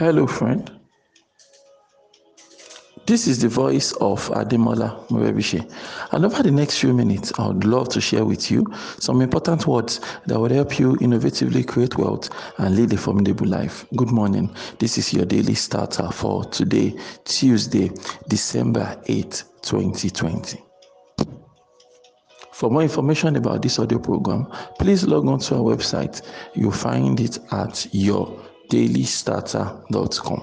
Hello, friend. This is the voice of Ademola Morebishe. And over the next few minutes, I would love to share with you some important words that will help you innovatively create wealth and lead a formidable life. Good morning. This is your daily starter for today, Tuesday, December 8, 2020. For more information about this audio program, please log on to our website. You'll find it at yourdailystarter.com.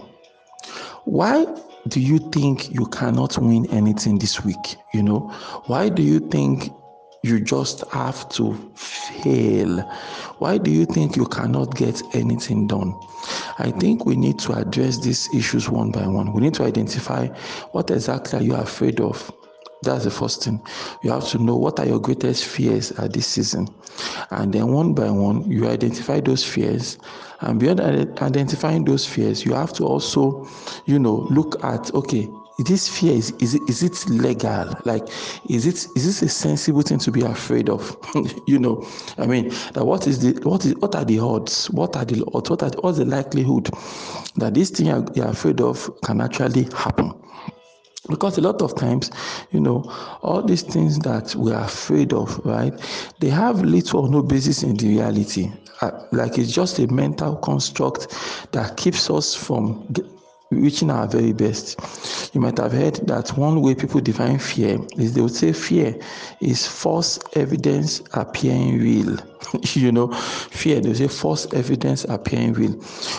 Why do you think you cannot win anything this week? You know, why do you think you just have to fail? Why do you think you cannot get anything done? I think we need to address these issues one by one. We need to identify what exactly are you afraid of that's the first thing. You have to know what are your greatest fears at this season. And then one by one, you identify those fears. And beyond identifying those fears, you have to also, you know, look at okay, this fear is is it, is it legal like is it is this a sensible thing to be afraid of you know i mean that what is the what is what are the odds what are the odds what are what's the likelihood that this thing you're, you're afraid of can actually happen because a lot of times you know all these things that we are afraid of right they have little or no basis in the reality. Uh, like it's just a mental construct that keeps us from reaching our very best. You might have heard that one way people define fear is they would say fear is false evidence appearing real. You know fear they say false evidence appearing real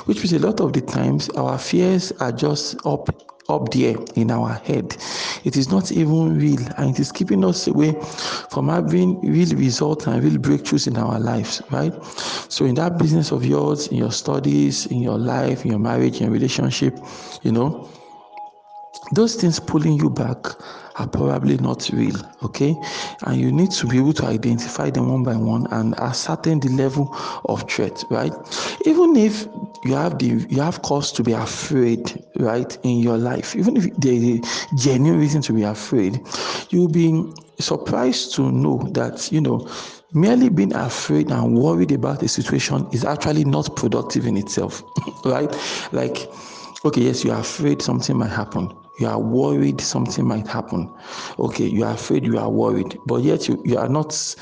which means a lot of the times our fears are just up up there in our head. It is not even real, and it is keeping us away from having real results and real breakthroughs in our lives, right? So, in that business of yours, in your studies, in your life, in your marriage, in your relationship, you know, those things pulling you back are probably not real okay? And you need to be able to identify them one by one and ascertain the level of threat right? Even if you have the you have cause to be afraid right in your life even if there is a genuine reason to be afraid you'll be surprised to know that you know merely being afraid and worried about a situation is actually not productive in itself right? Like okay yes you are afraid something might happen you are worried something might happen. Okay you are afraid you are worried but yet you, you are not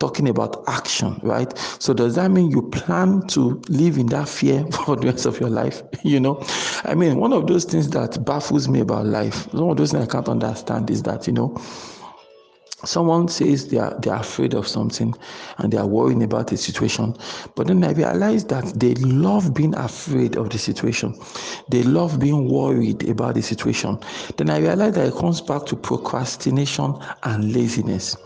talking about action right? So does that mean you plan to live in that fear for the rest of your life? You know i mean one of those things that baffles me about life one of those things i can't understand is that you know someone says they are they are afraid of something and they are worrying about the situation. But then i realize that they love being afraid of the situation. They love being worried about the situation. Then i realize that it comes back to procrastination and laziness.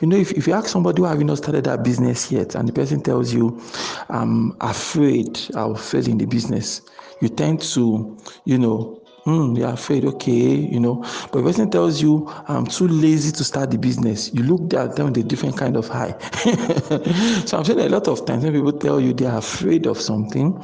You know if, if you ask somebody who have not started that business yet and the person tells you i'm afraid i'll fail in the business you tend to you know mm, you're afraid, okay, you know. But if person tells you, I'm too lazy to start the business, you look at them with a different kind of high. so I'm saying a lot of times when people tell you they are afraid of something,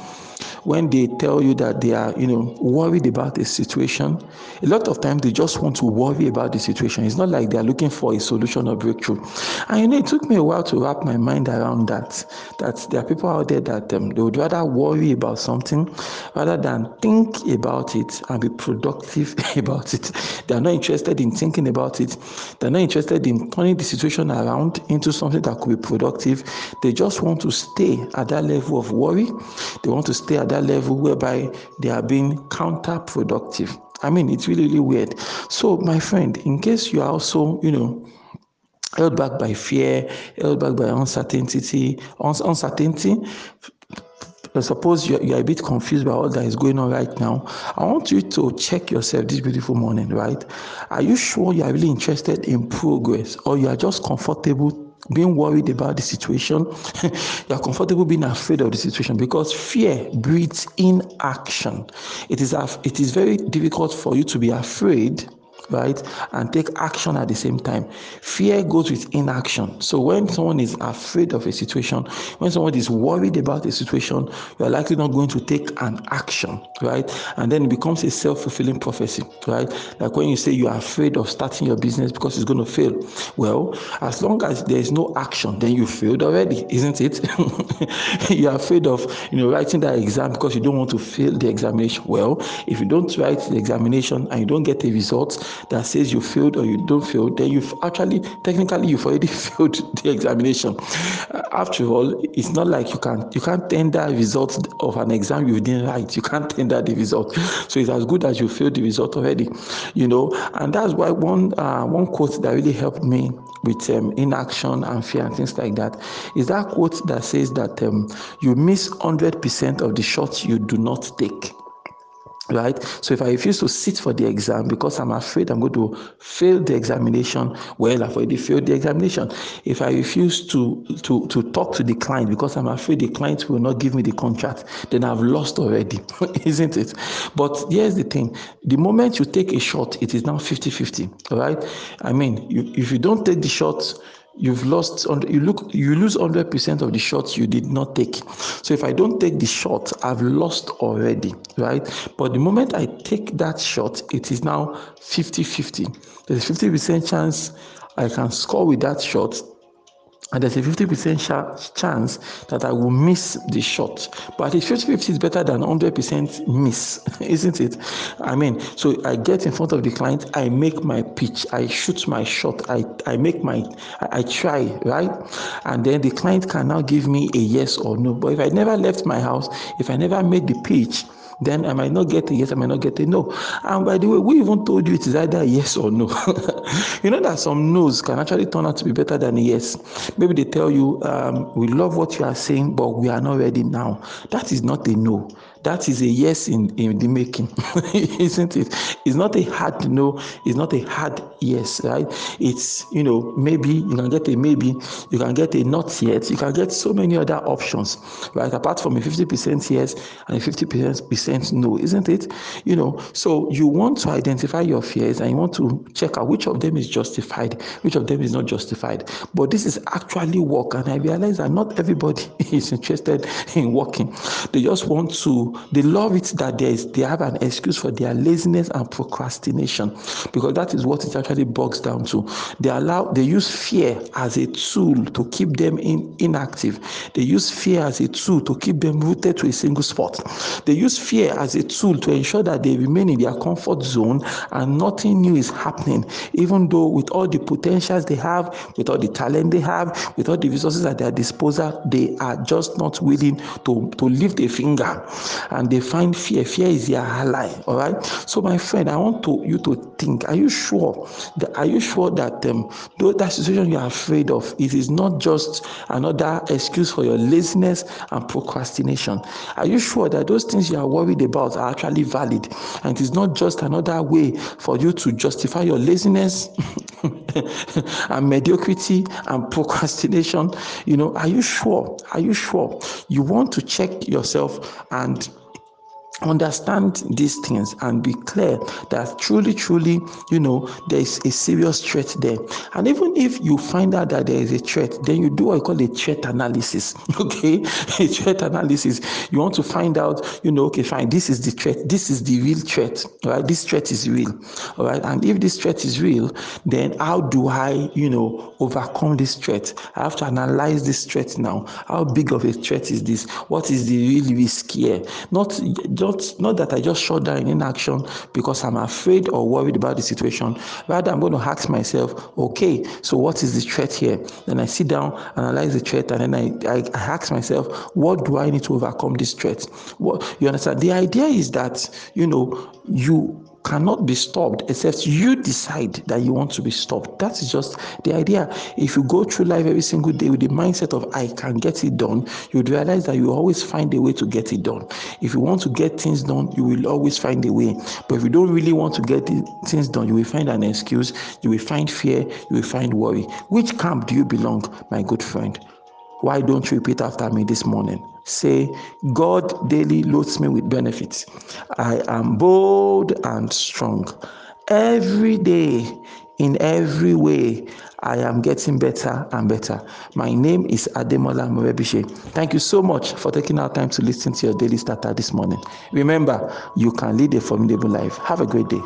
when they tell you that they are, you know, worried about a situation, a lot of times they just want to worry about the situation. It's not like they are looking for a solution or breakthrough. And you know, it took me a while to wrap my mind around that. That there are people out there that um, they would rather worry about something rather than think about it and be productive about it. They are not interested in thinking about it. They're not interested in turning the situation around into something that could be productive. They just want to stay at that level of worry. They want to stay at that level whereby they are being counterproductive. I mean, it's really, really weird. So, my friend, in case you are also, you know, held back by fear, held back by uncertainty, uncertainty, suppose you're, you're a bit confused by all that is going on right now, I want you to check yourself this beautiful morning, right? Are you sure you are really interested in progress or you are just comfortable being worried about the situation you are comfortable being afraid of the situation because fear breeds inaction. It is it is very difficult for you to be afraid right? And take action at the same time. Fear goes with inaction. So when someone is afraid of a situation, when someone is worried about a situation, you are likely not going to take an action, right? And then it becomes a self-fulfilling prophecy, right? Like when you say you are afraid of starting your business because it's going to fail. Well, as long as there is no action, then you failed already, isn't it? you are afraid of, you know, writing that exam because you don't want to fail the examination. Well, if you don't write the examination and you don't get a result that says you failed or you don't fail, then you've actually, technically, you've already failed the examination. After all, it's not like you can you can't tender results of an exam you didn't write. You can't tender the result. So it's as good as you failed the result already, you know. And that's why one uh, one quote that really helped me with um, inaction and fear and things like that is that quote that says that um, you miss 100% of the shots you do not take right? So if i refuse to sit for the exam because i'm afraid i'm going to fail the examination well i've already failed the examination. If i refuse to to to talk to the client because i'm afraid the client will not give me the contract then i've lost already isn't it? But here's the thing. The moment you take a shot it is now 50 50 all right? I mean you, if you don't take the shot you've lost you look you lose 100% of the shots you did not take. So if i don't take the shot i've lost already right? But the moment i take that shot it is now 50 50 there's a 50% chance i can score with that shot and there's a 50% chance that I will miss the shot. But at 50 50 is better than 100% miss, isn't it? I mean, so I get in front of the client, I make my pitch, I shoot my shot, I, I make my, I, I try, right? And then the client can now give me a yes or no. But if I never left my house, if I never made the pitch, then I might not get a yes, I might not get a no. And by the way, we even told you it is either yes or no. you know that some no's can actually turn out to be better than a yes. Maybe they tell you, um, we love what you are saying, but we are not ready now. That is not a no that is a yes in, in the making, isn't it? It's not a hard no, it's not a hard yes, right? It's, you know, maybe you can get a maybe, you can get a not yet, you can get so many other options, right? Apart from a 50% yes and a 50% no, isn't it? You know, so you want to identify your fears and you want to check out which of them is justified, which of them is not justified. But this is actually work, and I realize that not everybody is interested in working. They just want to they love it that there is they have an excuse for their laziness and procrastination because that is what it actually bogs down to. They allow they use fear as a tool to keep them in, inactive. They use fear as a tool to keep them rooted to a single spot. They use fear as a tool to ensure that they remain in their comfort zone and nothing new is happening, even though with all the potentials they have, with all the talent they have, with all the resources at their disposal, they are just not willing to, to lift a finger and they find fear. Fear is their ally. All right. So, my friend, I want to you to think: Are you sure? That, are you sure that um, though that situation you are afraid of, it is not just another excuse for your laziness and procrastination? Are you sure that those things you are worried about are actually valid, and it is not just another way for you to justify your laziness and mediocrity and procrastination? You know, are you sure? Are you sure? You want to check yourself and understand these things and be clear that truly truly you know there is a serious threat there. And even if you find out that there is a threat then you do what you call a threat analysis okay? A threat analysis. You want to find out you know okay fine this is the threat this is the real threat right? This threat is real all right? And if this threat is real then how do i you know overcome this threat? I have to analyze this threat now. How big of a threat is this? What is the real risk here? Not just not not that I just shut down in inaction because I'm afraid or worried about the situation. Rather, I'm going to ask myself, okay, so what is the threat here? Then I sit down, analyze the threat, and then I, I, I ask myself, what do I need to overcome this threat? What you understand? The idea is that you know you cannot be stopped except you decide that you want to be stopped. That is just the idea. If you go through life every single day with the mindset of I can get it done, you realize that you always find a way to get it done. If you want to get things done, you will always find a way. But if you don't really want to get things done, you will find an excuse, you will find fear, you will find worry. Which camp do you belong, my good friend? Why don't you repeat after me this morning? Say, God daily loads me with benefits. I am bold and strong. every day in every way I am getting better and better. My name is Ademola Morebishe. Thank you so much for taking our time to listen to your daily starter this morning. Remember, you can lead a formidable life. Have a great day.